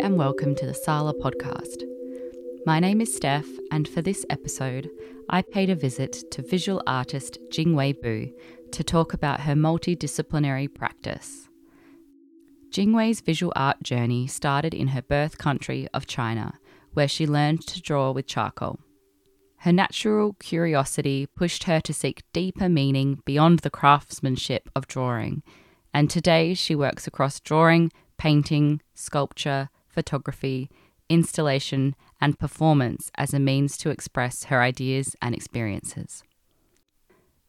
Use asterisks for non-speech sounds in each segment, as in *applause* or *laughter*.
And welcome to the Sala podcast. My name is Steph, and for this episode, I paid a visit to visual artist Jingwei Bu to talk about her multidisciplinary practice. Jingwei's visual art journey started in her birth country of China, where she learned to draw with charcoal. Her natural curiosity pushed her to seek deeper meaning beyond the craftsmanship of drawing, and today she works across drawing, painting, sculpture, photography, installation, and performance as a means to express her ideas and experiences.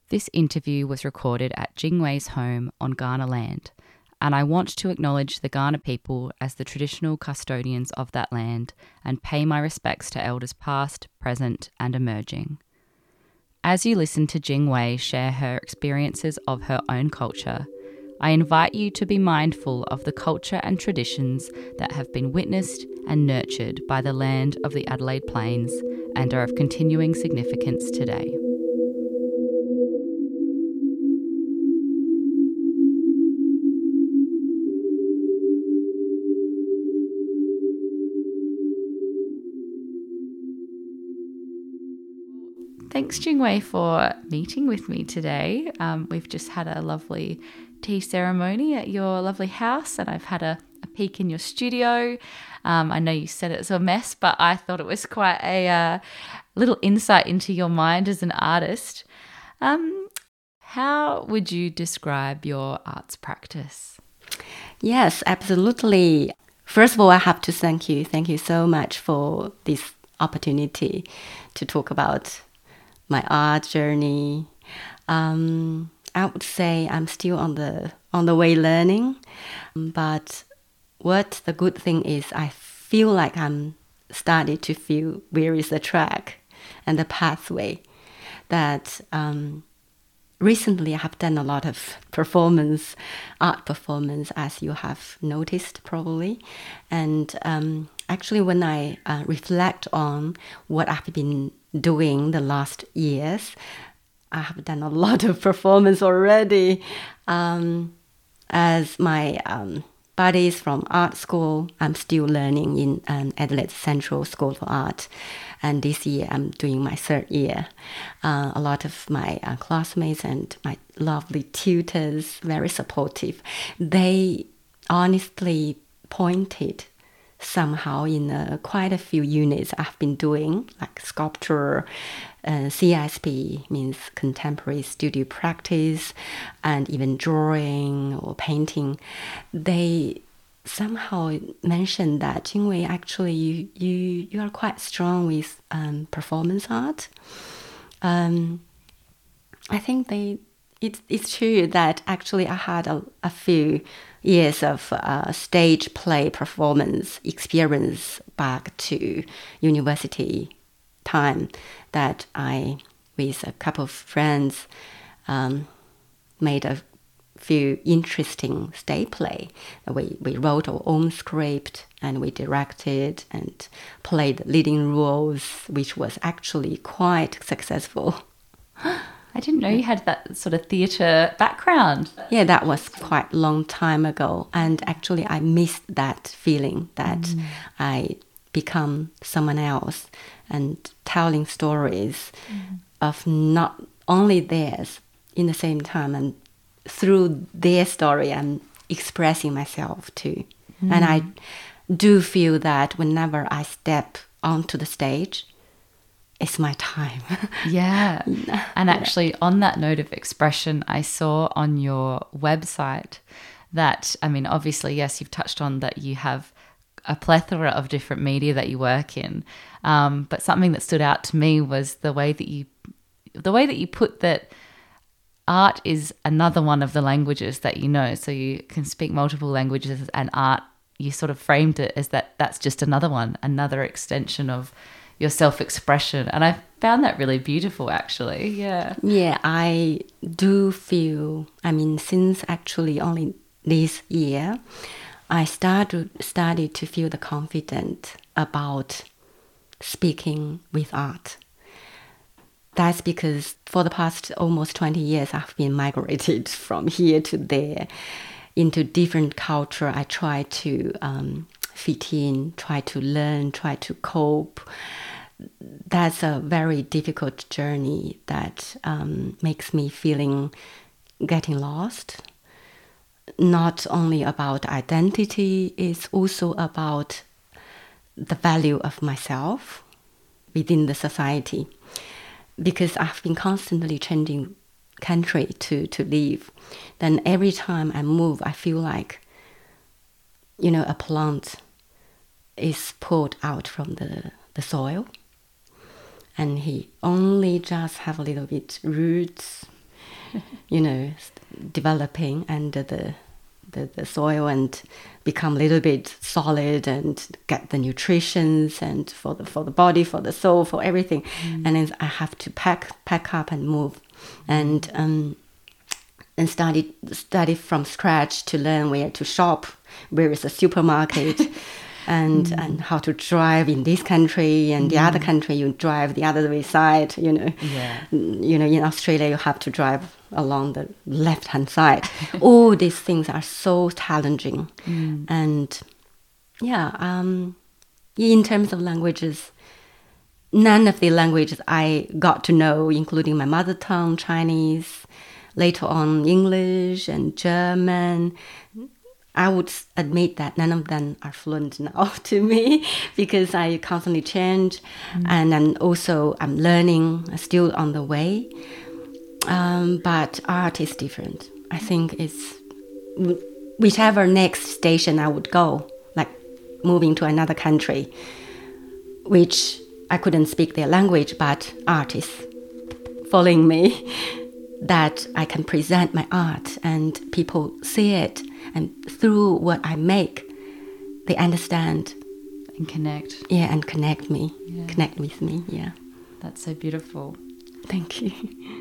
This interview was recorded at Jingwei's home on Kaurna land, and I want to acknowledge the Kaurna people as the traditional custodians of that land and pay my respects to elders past, present, and emerging. As you listen to Jingwei share her experiences of her own culture, I invite you to be mindful of the culture and traditions that have been witnessed and nurtured by the land of the Adelaide Plains and are of continuing significance today. Thanks, Jingwei, for meeting with me today. Um, we've just had a lovely tea ceremony at your lovely house, and I've had a, a peek in your studio. Um, I know you said it's a mess, but I thought it was quite a uh, little insight into your mind as an artist. Um, how would you describe your arts practice? Yes, absolutely. First of all, I have to thank you. Thank you so much for this opportunity to talk about my art journey. Um, I would say I'm still on the on the way learning, but what the good thing is, I feel like I'm starting to feel where is the track and the pathway that um, recently I have done a lot of performance, art performance, as you have noticed probably. And um, actually, when I uh, reflect on what I've been doing the last years, I have done a lot of performance already. Um, as my um, buddies from art school, I'm still learning in um, Adelaide Central School for Art. And this year, I'm doing my third year. Uh, a lot of my uh, classmates and my lovely tutors, very supportive. They honestly pointed somehow in uh, quite a few units I've been doing, like sculpture, uh, CSP means contemporary studio practice, and even drawing or painting. They somehow mentioned that Jingwei actually you you you are quite strong with um, performance art. Um, I think they it's it's true that actually I had a, a few years of uh, stage play performance experience back to university time that I, with a couple of friends, um, made a few interesting stage play. We, we wrote our own script and we directed and played leading roles, which was actually quite successful. *laughs* I didn't know you had that sort of theatre background. Yeah, that was quite a long time ago. And actually, I missed that feeling that mm. I become someone else and telling stories mm. of not only theirs in the same time and through their story I'm expressing myself too. Mm. And I do feel that whenever I step onto the stage, it's my time. *laughs* yeah. And actually, on that note of expression, I saw on your website that, I mean, obviously, yes, you've touched on that you have a plethora of different media that you work in. Um, but something that stood out to me was the way that you, the way that you put that art is another one of the languages that you know. So you can speak multiple languages, and art, you sort of framed it as that that's just another one, another extension of your self expression. And I found that really beautiful, actually. Yeah. Yeah, I do feel, I mean, since actually only this year, I started, started to feel the confident about speaking with art. That's because for the past almost 20 years, I've been migrated *laughs* from here to there into different culture. I try to um, fit in, try to learn, try to cope. That's a very difficult journey that um, makes me feeling getting lost. Not only about identity, it's also about the value of myself within the society. Because I've been constantly changing country to, to live, then every time I move, I feel like, you know, a plant is pulled out from the, the soil and he only just have a little bit roots, *laughs* you know, developing under the, the, the soil and become a little bit solid and get the nutritions and for the for the body, for the soul, for everything. Mm. And then I have to pack pack up and move and um, and study study from scratch to learn where to shop, where is the supermarket. *laughs* and mm. and how to drive in this country and mm. the other mm. country you drive the other way side you know yeah. you know in australia you have to drive along the left hand side *laughs* all these things are so challenging mm. and yeah um, in terms of languages none of the languages I got to know, including my mother tongue, Chinese, later on English and German. I would admit that none of them are fluent now *laughs* to me *laughs* because I constantly change, mm. and then also I'm learning, still on the way. Um, but art is different. I think it's whichever next station I would go, like moving to another country, which I couldn't speak their language, but artists following me, *laughs* that I can present my art and people see it, and through what I make, they understand and connect. Yeah, and connect me, yeah. connect with me. Yeah, that's so beautiful. Thank you. *laughs*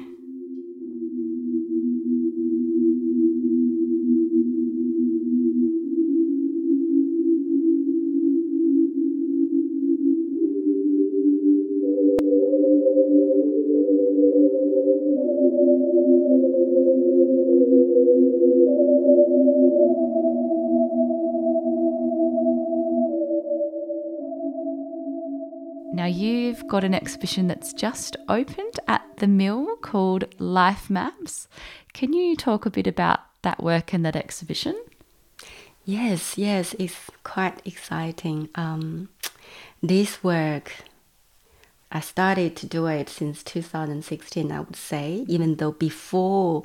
you've got an exhibition that's just opened at the mill called Life Maps. Can you talk a bit about that work and that exhibition? Yes, yes, it's quite exciting. Um, this work, I started to do it since 2016, I would say, even though before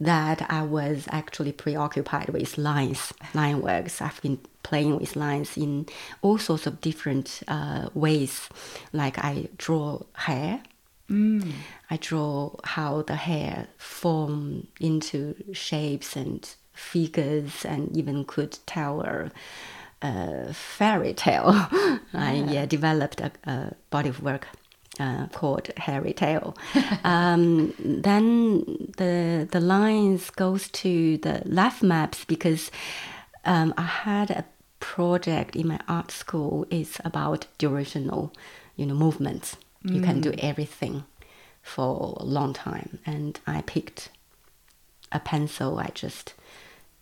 that I was actually preoccupied with lines, line works. I've been playing with lines in all sorts of different uh, ways. Like I draw hair. Mm. I draw how the hair form into shapes and figures, and even could tell a, a fairy tale. *laughs* Yeah. I yeah, developed a, a body of work uh, called Hairy Tale. um, then the the lines goes to the life maps because um, I had a project in my art school. It's about durational, you know, movements. Mm. You can do mm. everything for a long time, and I picked a pencil. I just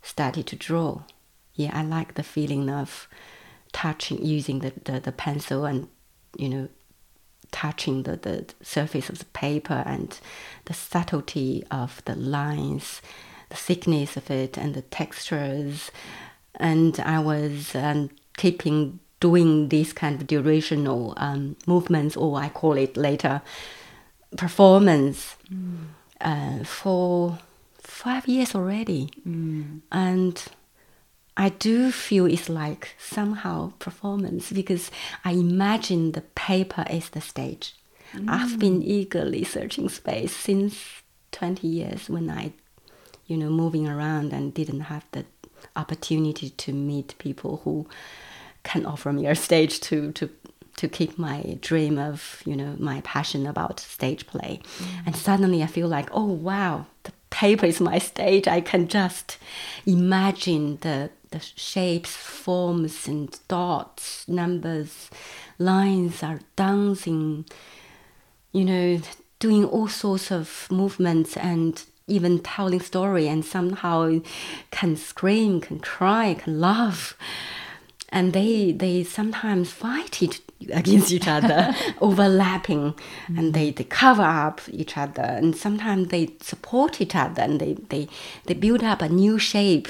started to draw. Yeah, I like the feeling of touching, using the, the, the pencil and you know touching the, the surface of the paper and the subtlety of the lines, the thickness of it, and the textures. And I was um, keeping doing these kind of durational um, movements, or I call it later performance, mm. uh, for five years already. Mm. And I do feel it's like somehow performance because I imagine the paper is the stage. Mm. I've been eagerly searching space since 20 years when I, you know, moving around and didn't have the opportunity to meet people who can offer me a stage to, to to keep my dream of you know my passion about stage play mm. and suddenly i feel like oh wow the paper is my stage i can just imagine the the shapes, forms, and dots, numbers, lines are dancing, you know, doing all sorts of movements and even telling story and somehow can scream, can cry, can laugh. And they they sometimes fight it against each other, *laughs* overlapping, and they, they cover up each other, and sometimes they support each other, and they they they build up a new shape.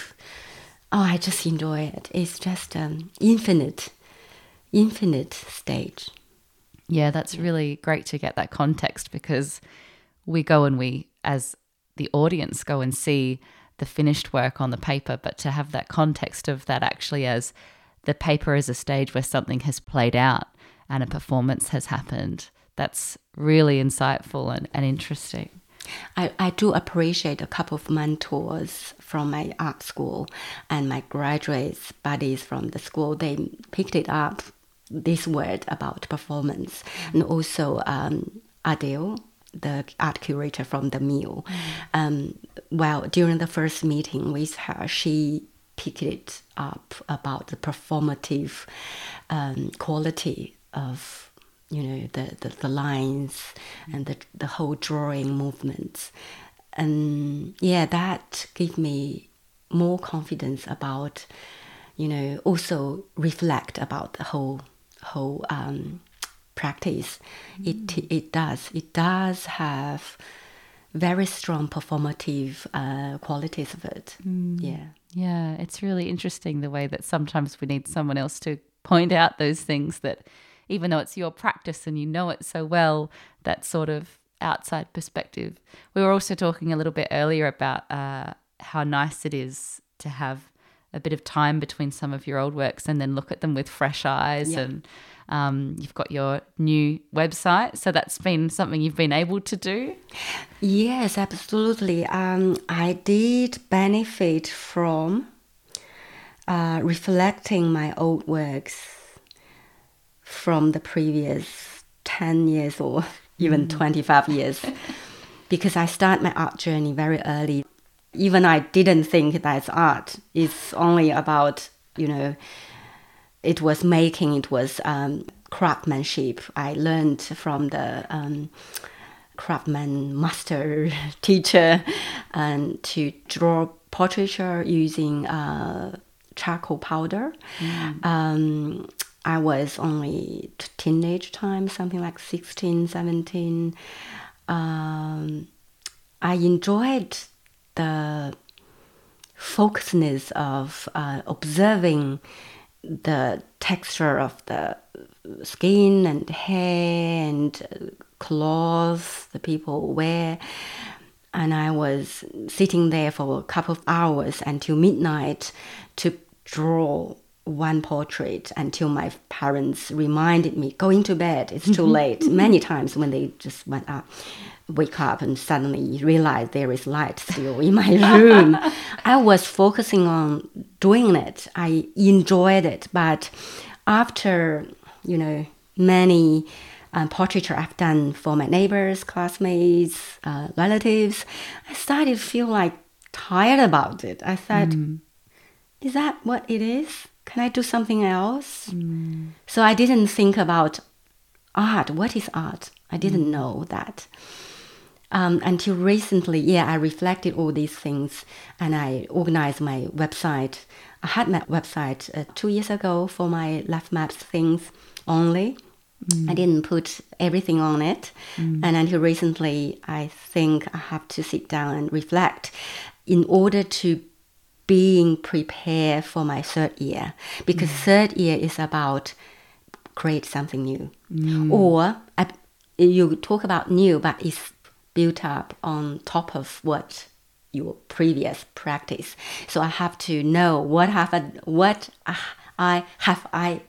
Oh, I just enjoy it. It's just um, infinite, infinite stage. Yeah, that's really great to get that context because we go and we, as the audience, go and see the finished work on the paper, but to have that context of that actually as the paper is a stage where something has played out and a performance has happened, that's really insightful and, and interesting. I, I do appreciate a couple of mentors from my art school and my graduate buddies from the school. They picked it up this word about performance, and also um, Adele, the art curator from the Mill. Mm. Um, well, during the first meeting with her, she picked it up about the performative um, quality of you know the, the, the lines and the, the whole drawing movements and yeah that gave me more confidence about you know also reflect about the whole whole um, practice, mm. it it does it does have very strong performative uh, qualities of it. Mm. Yeah, yeah, it's really interesting the way that sometimes we need someone else to point out those things that, even though it's your practice and you know it so well, that sort of outside perspective. We were also talking a little bit earlier about uh, how nice it is to have a bit of time between some of your old works and then look at them with fresh eyes yeah. and um, you've got your new website so that's been something you've been able to do yes absolutely um, i did benefit from uh, reflecting my old works from the previous 10 years or *laughs* even mm. 25 years *laughs* because i started my art journey very early even I didn't think that's art. It's only about, you know, it was making, it was um, craftsmanship. I learned from the um, craftsman master *laughs* teacher and to draw portraiture using uh, charcoal powder. Mm. Um, I was only teenage time, something like 16, 17. Um, I enjoyed the focusedness of uh, observing the texture of the skin and hair and clothes the people wear. And I was sitting there for a couple of hours until midnight to draw one portrait until my parents reminded me going to bed it's too late *laughs* many times when they just went up wake up and suddenly realize there is light still in my *laughs* room. I was focusing on doing it. I enjoyed it, but after you know many um, portraiture I've done for my neighbors, classmates, uh, relatives, I started to feel like tired about it. I said mm. is that what it is? Can I do something else? Mm. So I didn't think about art. What is art? I didn't mm. know that. Um, until recently, yeah, I reflected all these things and I organized my website. I had my website uh, two years ago for my Life Maps things only. Mm. I didn't put everything on it. Mm. And until recently, I think I have to sit down and reflect in order to being prepared for my third year. Because mm. third year is about create something new. Mm. Or I, you talk about new, but it's built up on top of what your previous practice. So I have to know what have I, what I have I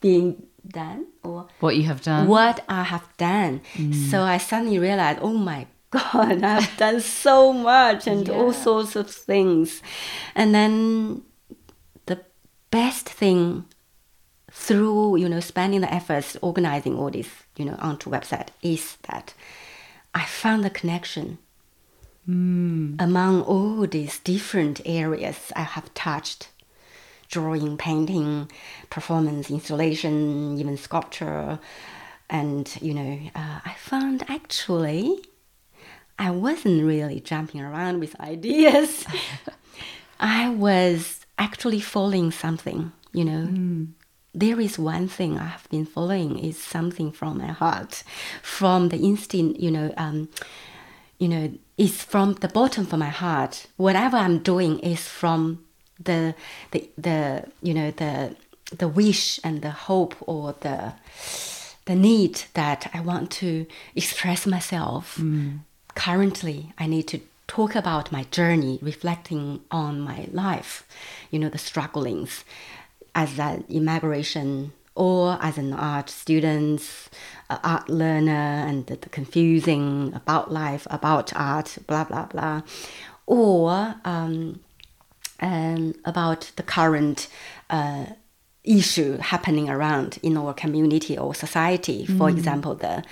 been done or what you have done. What I have done. Mm. So I suddenly realized, oh my God, I've done so much and yeah. all sorts of things. And then the best thing through, you know, spending the efforts organizing all this, you know, onto website is that I found the connection mm. among all these different areas I have touched drawing, painting, performance, installation, even sculpture. And, you know, uh, I found actually I wasn't really jumping around with ideas. *laughs* I was actually following something You know, there is one thing I have been following is something from my heart, from the instinct. You know, um, you know, it's from the bottom of my heart. Whatever I'm doing is from the the the you know the the wish and the hope or the the need that I want to express myself. Currently, I need to talk about my journey, reflecting on my life, you know, the strugglings as an immigration or as an art student, uh, art learner, and the, the confusing about life, about art, blah, blah, blah. Or um, and about the current uh, issue happening around in our community or society. For example, the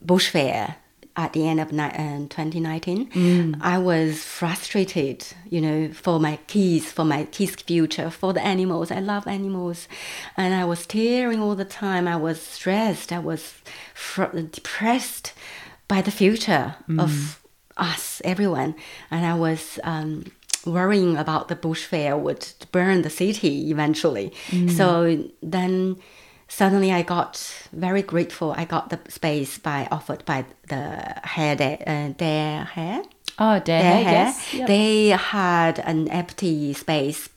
bush fair at the end of ni- uh, 2019. I was frustrated, you know, for my kids, for my kids' future, for the animals. I love animals, and I was tearing all the time. I was stressed. I was fr- depressed by the future of us, everyone, and I was. Um, worrying about the bushfire would burn the city eventually. So then suddenly I got very grateful. I got the space by offered by the hair day, uh, their hair. Oh, Dare Their Hair, hair. yes. Yep. They had an empty space,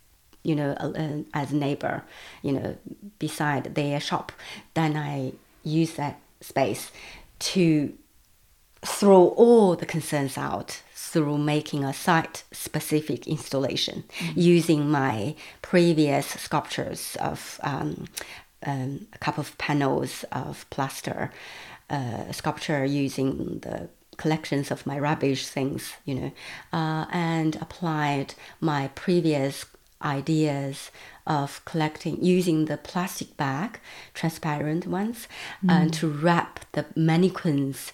you know, uh, as a neighbor, you know, beside their shop. Then I used that space to throw all the concerns out through making a site specific installation using my previous sculptures of um, um, a couple of panels of plaster uh, sculpture using the collections of my rubbish things, you know, uh, and applied my previous ideas of collecting using the plastic bag, transparent ones, and to wrap the mannequins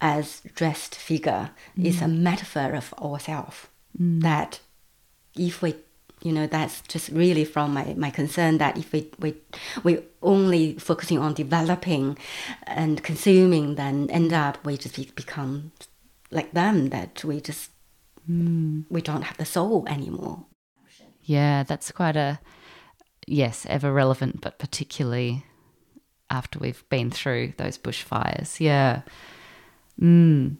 as dressed figure is a metaphor of ourselves. That if we you know that's just really from my, my concern that if we, we we only focusing on developing and consuming then end up we just become like them that we just we don't have the soul anymore Yeah, that's quite a yes, ever relevant, but particularly after we've been through those bushfires. Yeah. Mm.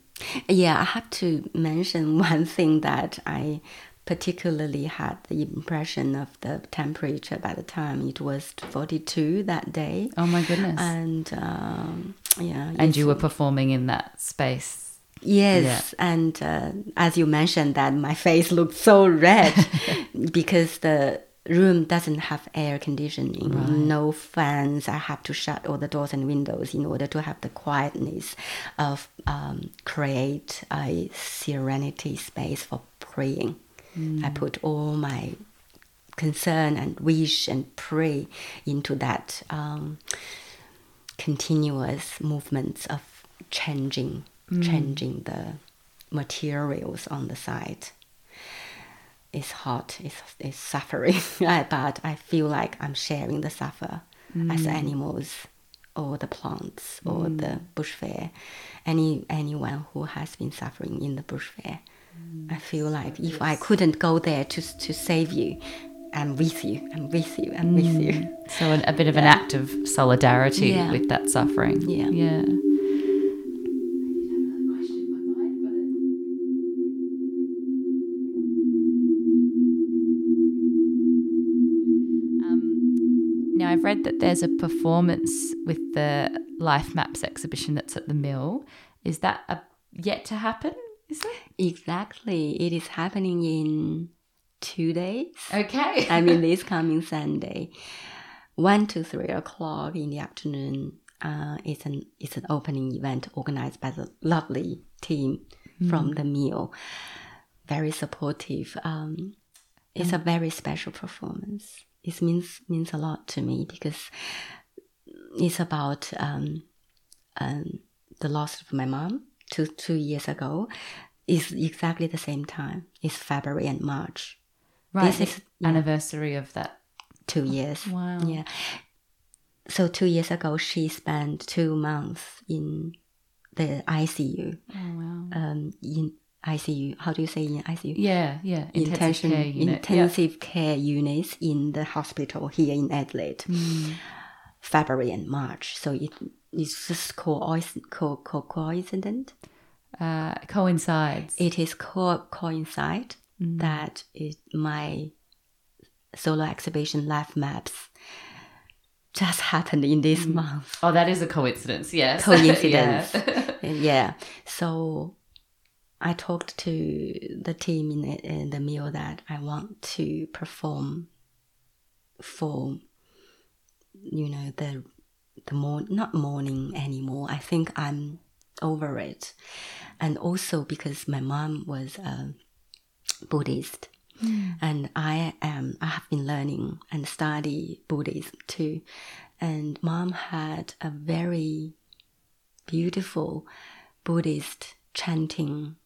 Yeah, I have to mention *laughs* one thing that I particularly had the impression of the temperature by the time it was 42 that day. Oh my goodness. And um, yeah. and you were performing in that space. Yes, and uh, as you mentioned, that my face looked so red *laughs* because the room doesn't have air conditioning, no fans. I have to shut all the doors and windows in order to have the quietness of um, create a serenity space for praying. I mm. put all my concern and wish and pray into that um, continuous movements of changing mm. changing the materials on the site it's hot it's, it's suffering *laughs* but i feel like i'm sharing the suffer as mm. animals or the plants or the bush fair. Any anyone who has been suffering in the bush fair i feel like if i couldn't go there to, to save you i'm with you i'm with you i'm with you *laughs* So an, a bit of an act of solidarity Yeah. with that suffering. Yeah. Yeah. Um, now I've read that there's a performance with the Life Maps exhibition that's at the Mill. Is that a, yet to happen? Is it? Exactly. It is happening in two days. Okay. I mean, *laughs* this coming Sunday, one to three o'clock in the afternoon. Uh, it's an it's an opening event organized by the lovely team from the Mill. Very supportive. Um, it's a very special performance. It means means a lot to me because it's about um, um, the loss of my mom two two years ago. is exactly the same time. It's February and March. right. This is- yeah. anniversary of that. two years. Wow. Yeah. So two years ago, she spent two months in the ICU Oh wow. um, in ICU. How do you say in ICU? Yeah, yeah. Intensive care unit. yeah. intensive care units in the hospital here in Adelaide, Mm. February and March. So it it's just co- co- co- coincident. Uh, coincides. It is co- coincide Mm. that is my solo exhibition life maps just happened in this month. oh, that is a coincidence. Yes. *laughs* Coincidence. Yeah. *laughs* yeah. So I talked to the team in the, in the Mill that I want to perform for, you know, the the morn not morning anymore. I think I'm over it, and also because my mom was a Buddhist, hmm. and I am I have been learning and study Buddhism too, and mom had a very beautiful Buddhist chanting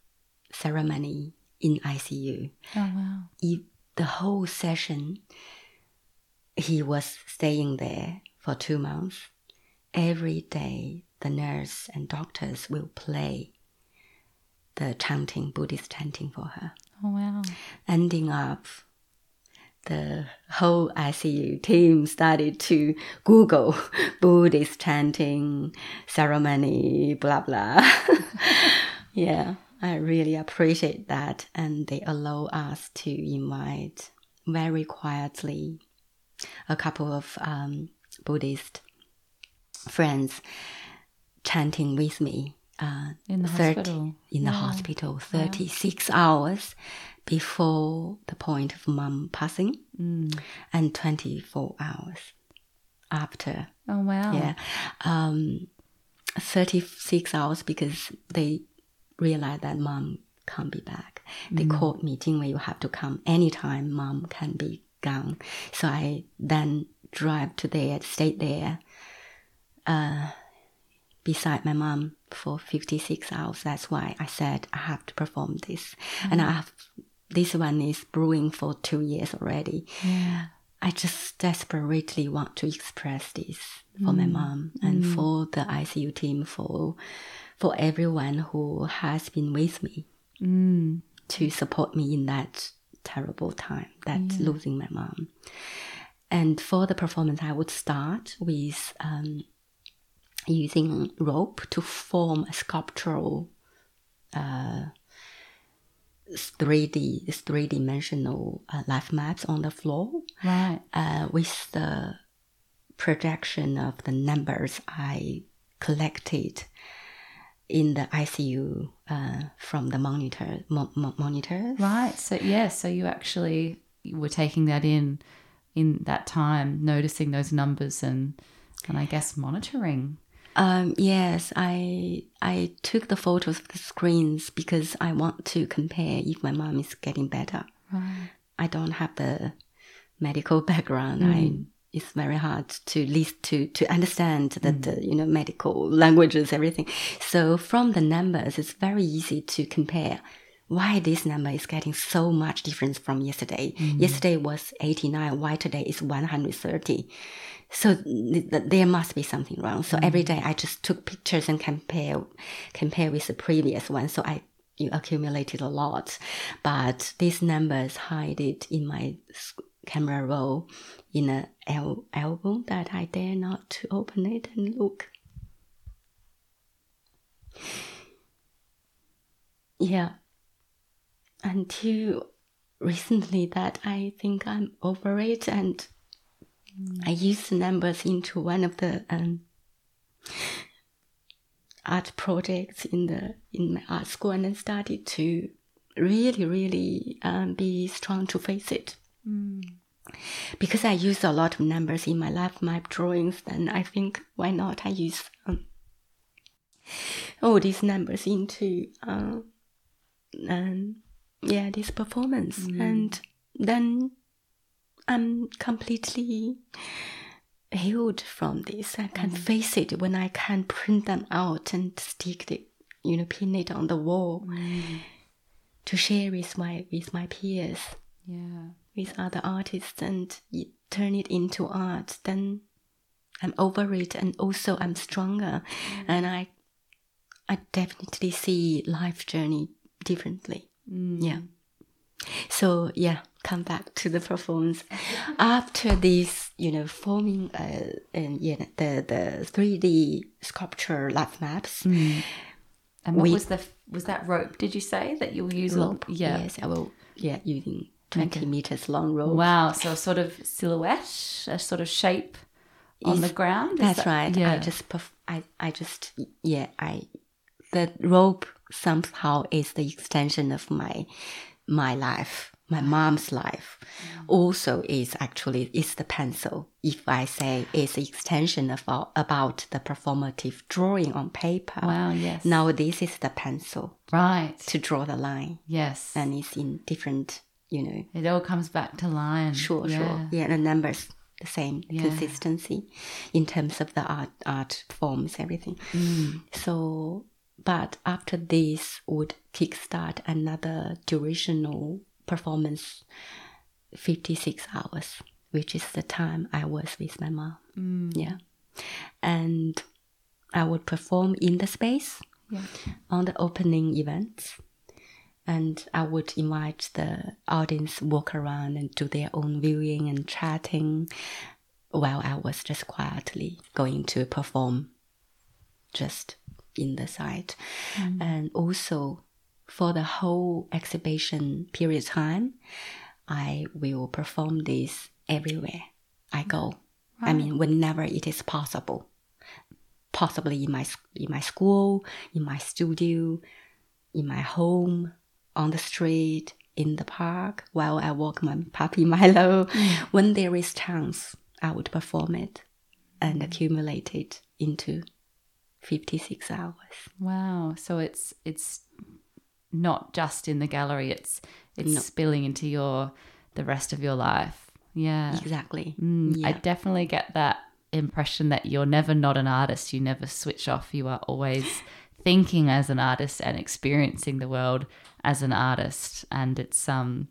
ceremony in ICU. oh wow. The whole session, he was staying there for two months. Every day, the nurse and doctors will play the chanting, Buddhist chanting for her. Oh wow. Ending up, the whole ICU team started to Google *laughs* Buddhist chanting ceremony, blah blah. *laughs* yeah, I really appreciate that, and they allow us to invite very quietly a couple of um, Buddhist friends chanting with me. Uh, In the 30 hospital. in the Wow. hospital 36 hours before the point of mom passing Mm. and 24 hours after Oh wow. yeah um 36 hours because they realized that mom can't be back they called me Jingwei you have to come anytime mom can be gone so i then drive to there stayed there uh beside my mom for 56 hours. That's why i said i have to perform this. And i have this one is brewing for two years already. Yeah. I just desperately want to express this for my mom and for the ICU team, for for everyone who has been with me Mm. to support me in that terrible time, that losing my mom. And for the performance, I would start with um, using rope to form a sculptural. Uh, 3D, three dimensional uh, life maps on the floor Right. uh, with the projection of the numbers I collected in the ICU uh, from the monitor mo- mo- monitors. Right. So yeah. So you actually were taking that in in that time, noticing those numbers and and I guess monitoring. Um, yes, I I took the photos of the screens because I want to compare if my mom is getting better. Right. I don't have the medical *laughs* background. I mm. it's very hard to list to to understand the, mm. the you know medical *laughs* languages everything. So from the numbers, it's very easy to compare. Why this number is getting so much difference from yesterday? Mm. Yesterday was 89. Why today is 130? So th- th- there must be something wrong. So every mm. day I just took pictures and compare compare with the previous one. So I you accumulated a lot, but these numbers hide it in my camera roll in a al- album that I dare not to open it and look. Yeah, until recently that I think I'm over it and I used the numbers into one of the um, art projects in the in my art school and then started to really really um, be strong to face it. Because I use a lot of numbers in my life my drawings then I think why not? I use um, all these numbers into uh, um, yeah this performance. And then I'm completely healed from this. I can mm. face it when I can print them out and stick it, you know, pin it on the wall mm. to share with my with my peers, Yeah. with other artists, and turn it into art. Then I'm over it, and also I'm stronger, mm. and I I definitely see life journey differently. Yeah. So yeah, come back to the performance. After this, you know, forming uh, and yeah, the the three D sculpture life maps. And what We- was the was that rope? Did you say that you'll use? Rope. Yeah. Yes, I will. Yeah, using twenty meters long rope. Wow. So a sort of silhouette, a sort of shape on Is- the ground. Is That's that- right. Yeah. I just perf- I I just yeah I the rope somehow is the extension of my my life. My mom's life also is actually is the pencil. If I say it's the extension of our, about the performative drawing on paper. Wow. Yes. Now this is the pencil Right. to draw the line, Yes. and it's in different, you know, it all comes back to line Sure, yeah. sure. Yeah, the numbers the same, Yeah. consistency in terms of the art art forms, everything. Mm. So but after this would kickstart another durational performance fifty six hours, which is the time I was with my mom. Mm. Yeah. And I would perform in the space Yeah. on the opening events. And I would invite the audience walk around and do their own viewing and chatting while I was just quietly going to perform just in the site. And also for the whole exhibition period time, I will perform this everywhere I go. I mean, whenever it is possible possibly in my in my school, in my studio, in my home, on the street, in the park, while I walk my puppy *laughs* Milo. Mm. When there is chance, I would perform it and accumulate it into fifty six hours. Wow. So it's it's not just in the gallery. It's it's No. spilling into your the rest of your life. Yeah. Exactly. Mm, I definitely get that impression that you're never not an artist. You never switch off. You are always *laughs* thinking as an artist and experiencing the world as an artist. And it's um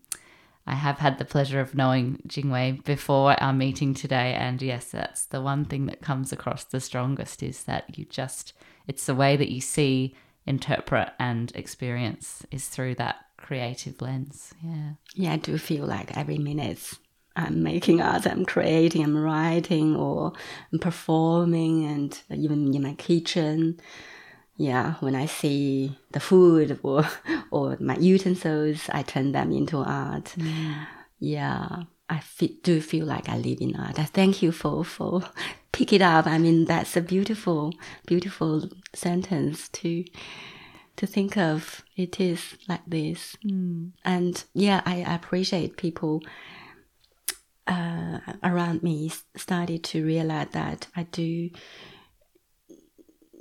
I have had the pleasure of knowing Jingwei before our meeting today and yes, that's the one thing that comes across the strongest is that you just it's the way that you see, interpret and experience is through that creative lens. Yeah. Yeah, I do feel like every minute I'm making art, I'm creating, I'm writing, or I'm performing, and even in my kitchen. Yeah, when I see the food *laughs* or or my utensils, I turn them into art. Mm. Yeah, I fe- do feel like I live in art. I thank you for for pick it up. I mean, that's a beautiful, beautiful sentence to to think of. It is like this and yeah i appreciate people uh, around me started to realize that i do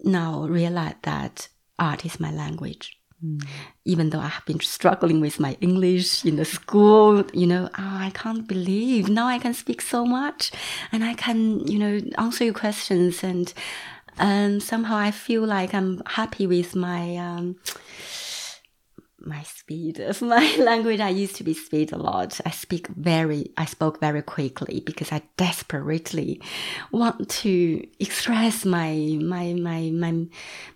now realize that art is my language even though i have been struggling with my english in the school you know oh, i can't believe now i can speak so much and i can you know answer your questions and and somehow i feel like i'm happy with my um, my speed of *laughs* my language. I used to be speed a lot. I speak very, I spoke very quickly because I desperately want to express my, my, my, my,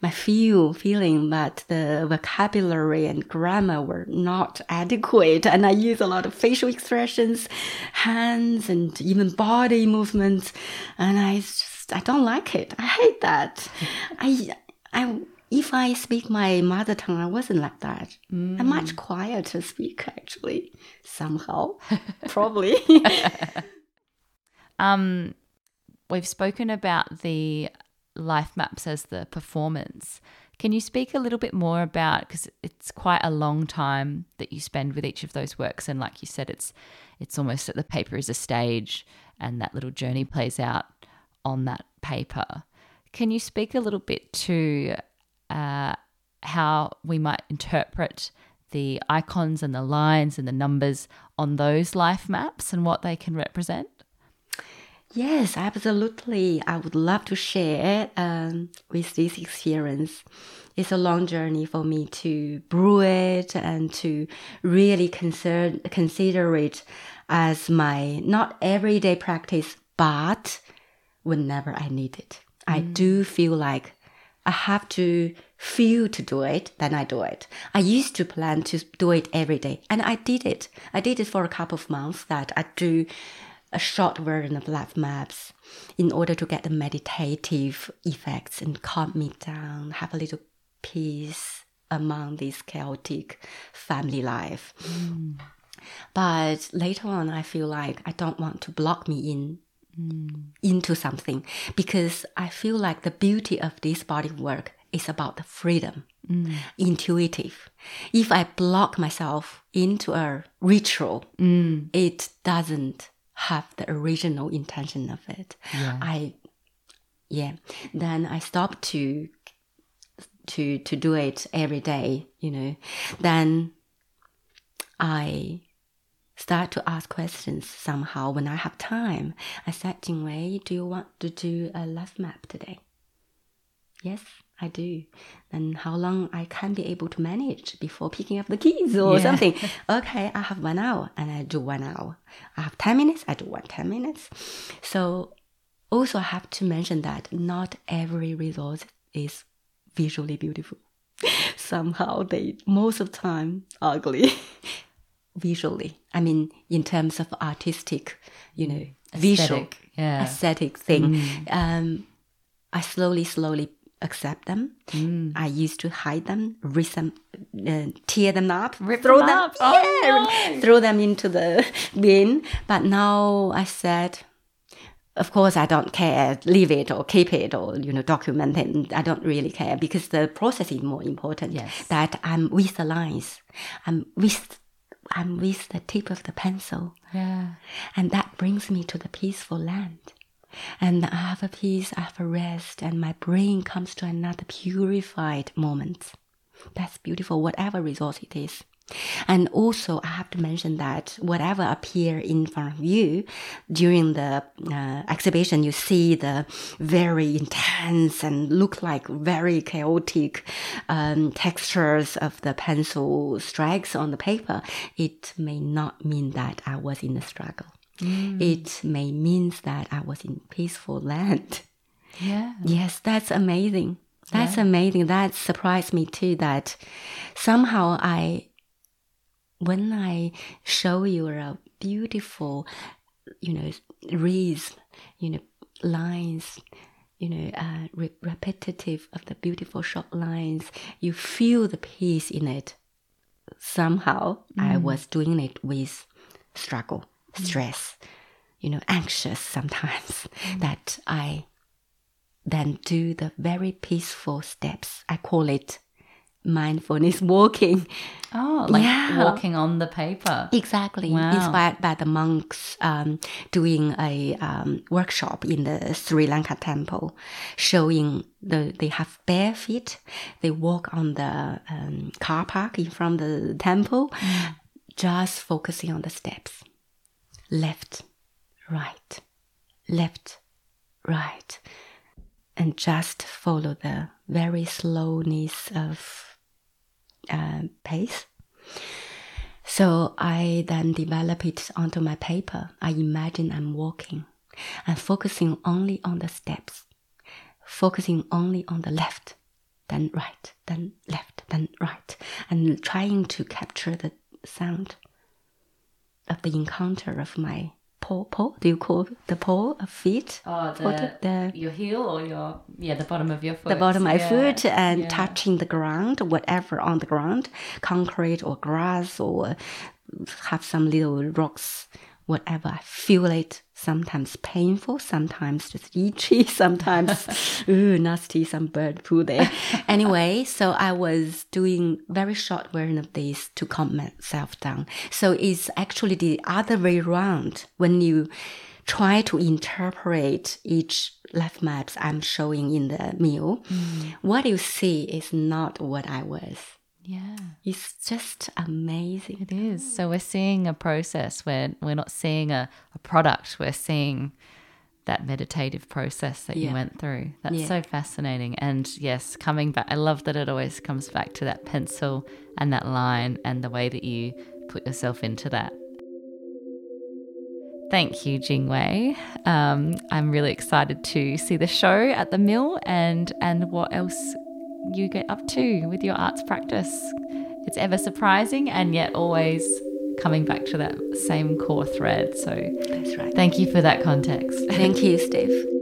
my feel, feeling, but the vocabulary and grammar were not adequate. And I use a lot of facial expressions, hands and even body movements. And I just, I don't like it. I hate that. *laughs* I, I, if I speak my mother tongue, I wasn't like that. I'm much quieter to speak actually. Somehow, *laughs* probably. *laughs* Um, we've spoken about the life maps as the performance. Can you speak a little bit more about because it's quite a long time that you spend with each of those works, and like you said, it's it's almost that the paper is a stage, and that little journey plays out on that paper. Can you speak a little bit to uh, how we might interpret the icons and the lines and the numbers on those life maps and what they can represent? Yes, absolutely. I would love to share um, with this experience. It's a long journey for me to brew it and to really consider consider it as my not everyday practice, but whenever I need it. I do feel like I have to feel to do it, then I do it. I used to plan to do it every day, and I did it. I did it for a couple of months that I do a short version of life maps in order to get the meditative effects and calm me down, have a little peace among this chaotic family life. Mm. But later on, I feel like I don't want to block me in mm. into something because I feel like the beauty of this body work is about the freedom, mm. intuitive. If I block myself into a ritual, mm. it doesn't have the original intention of it. Yeah. I, yeah. Then I stop to to to do it every day. You know, then I start to ask questions somehow when I have time. I said, Jingwei, do you want to do a life map today? Yes, I do. Then how long I can be able to manage before picking up the keys or yeah. something? *laughs* okay, I have one hour and I do one hour. I have 10 minutes, I do one 10 minutes. So also I have to mention that not every resource is visually beautiful. *laughs* Somehow they most of the time ugly. *laughs* visually. I mean, in terms of artistic, you know, aesthetic, visual, yeah. aesthetic thing. Mm. Um, I slowly, slowly accept them. Mm. I used to hide them, rip them, uh, tear them up, Rip throw them, them up. *laughs* Oh, yeah, no. throw them into the *laughs* bin. But now I said, of course, I don't care, leave it or keep it or you know document it. I don't really care because the process is more important. Yes. That I'm with the lines, I'm with I'm with the tip of the pencil. Yeah. And that brings me to the peaceful land. And I have a peace, I have a rest, and my brain comes to another purified moment. That's beautiful, whatever resource it is. And also, I have to mention that whatever appear in front of you during the uh, exhibition, you see the very intense and look like very chaotic um, textures of the pencil strikes on the paper. It may not mean that I was in a struggle. Mm. It may mean that I was in peaceful land. Yeah. Yes, that's amazing. That's yeah. amazing. That surprised me too. That somehow I when I show you a beautiful, you know, wreath, you know, lines, you know, uh, re- repetitive of the beautiful short lines, you feel the peace in it. Somehow, mm. I was doing it with struggle, mm. stress, you know, anxious sometimes. *laughs* Mm. That I then do the very peaceful steps. I call it mindfulness walking. Oh, like yeah. walking on the paper. Exactly. Wow. Inspired by the monks um, doing a um, workshop in the Sri Lanka temple, showing the they have bare feet. They walk on the um, car park in front of the temple, mm. just focusing on the steps. Left, right, left, right. And just follow the very slowness of uh, pace. So I then develop it onto my paper. I imagine I'm walking and focusing only on the steps, focusing only on the left, then right, then left, then right, and trying to capture the sound of the encounter of my paw, paw? Do you call the paw a feet? Oh, the, the your heel or your yeah, the bottom of your foot. The bottom of my yeah. foot and yeah. touching the ground, whatever on the ground, concrete or grass or have some little rocks, whatever. I feel it sometimes painful, sometimes just itchy, *laughs* sometimes ooh, nasty, some bird poo there. *laughs* anyway, so I was doing very short version of this to calm myself down. So it's actually the other way around when you try to interpret each life maps I'm showing in the Mill. Mm. What you see is not what I was. Yeah. It's just amazing. It is. So we're seeing a process where we're not seeing a, a product, we're seeing that meditative process that yeah. you went through. That's yeah. so fascinating. And yes, coming back, I love that it always comes back to that pencil and that line and the way that you put yourself into that. Thank you, Jingwei. Um, I'm really excited to see the show at the mill and and what else you get up to with your arts practice. It's ever surprising and yet always coming back to that same core thread. So That's right. thank you for that context. Thank you, Steve.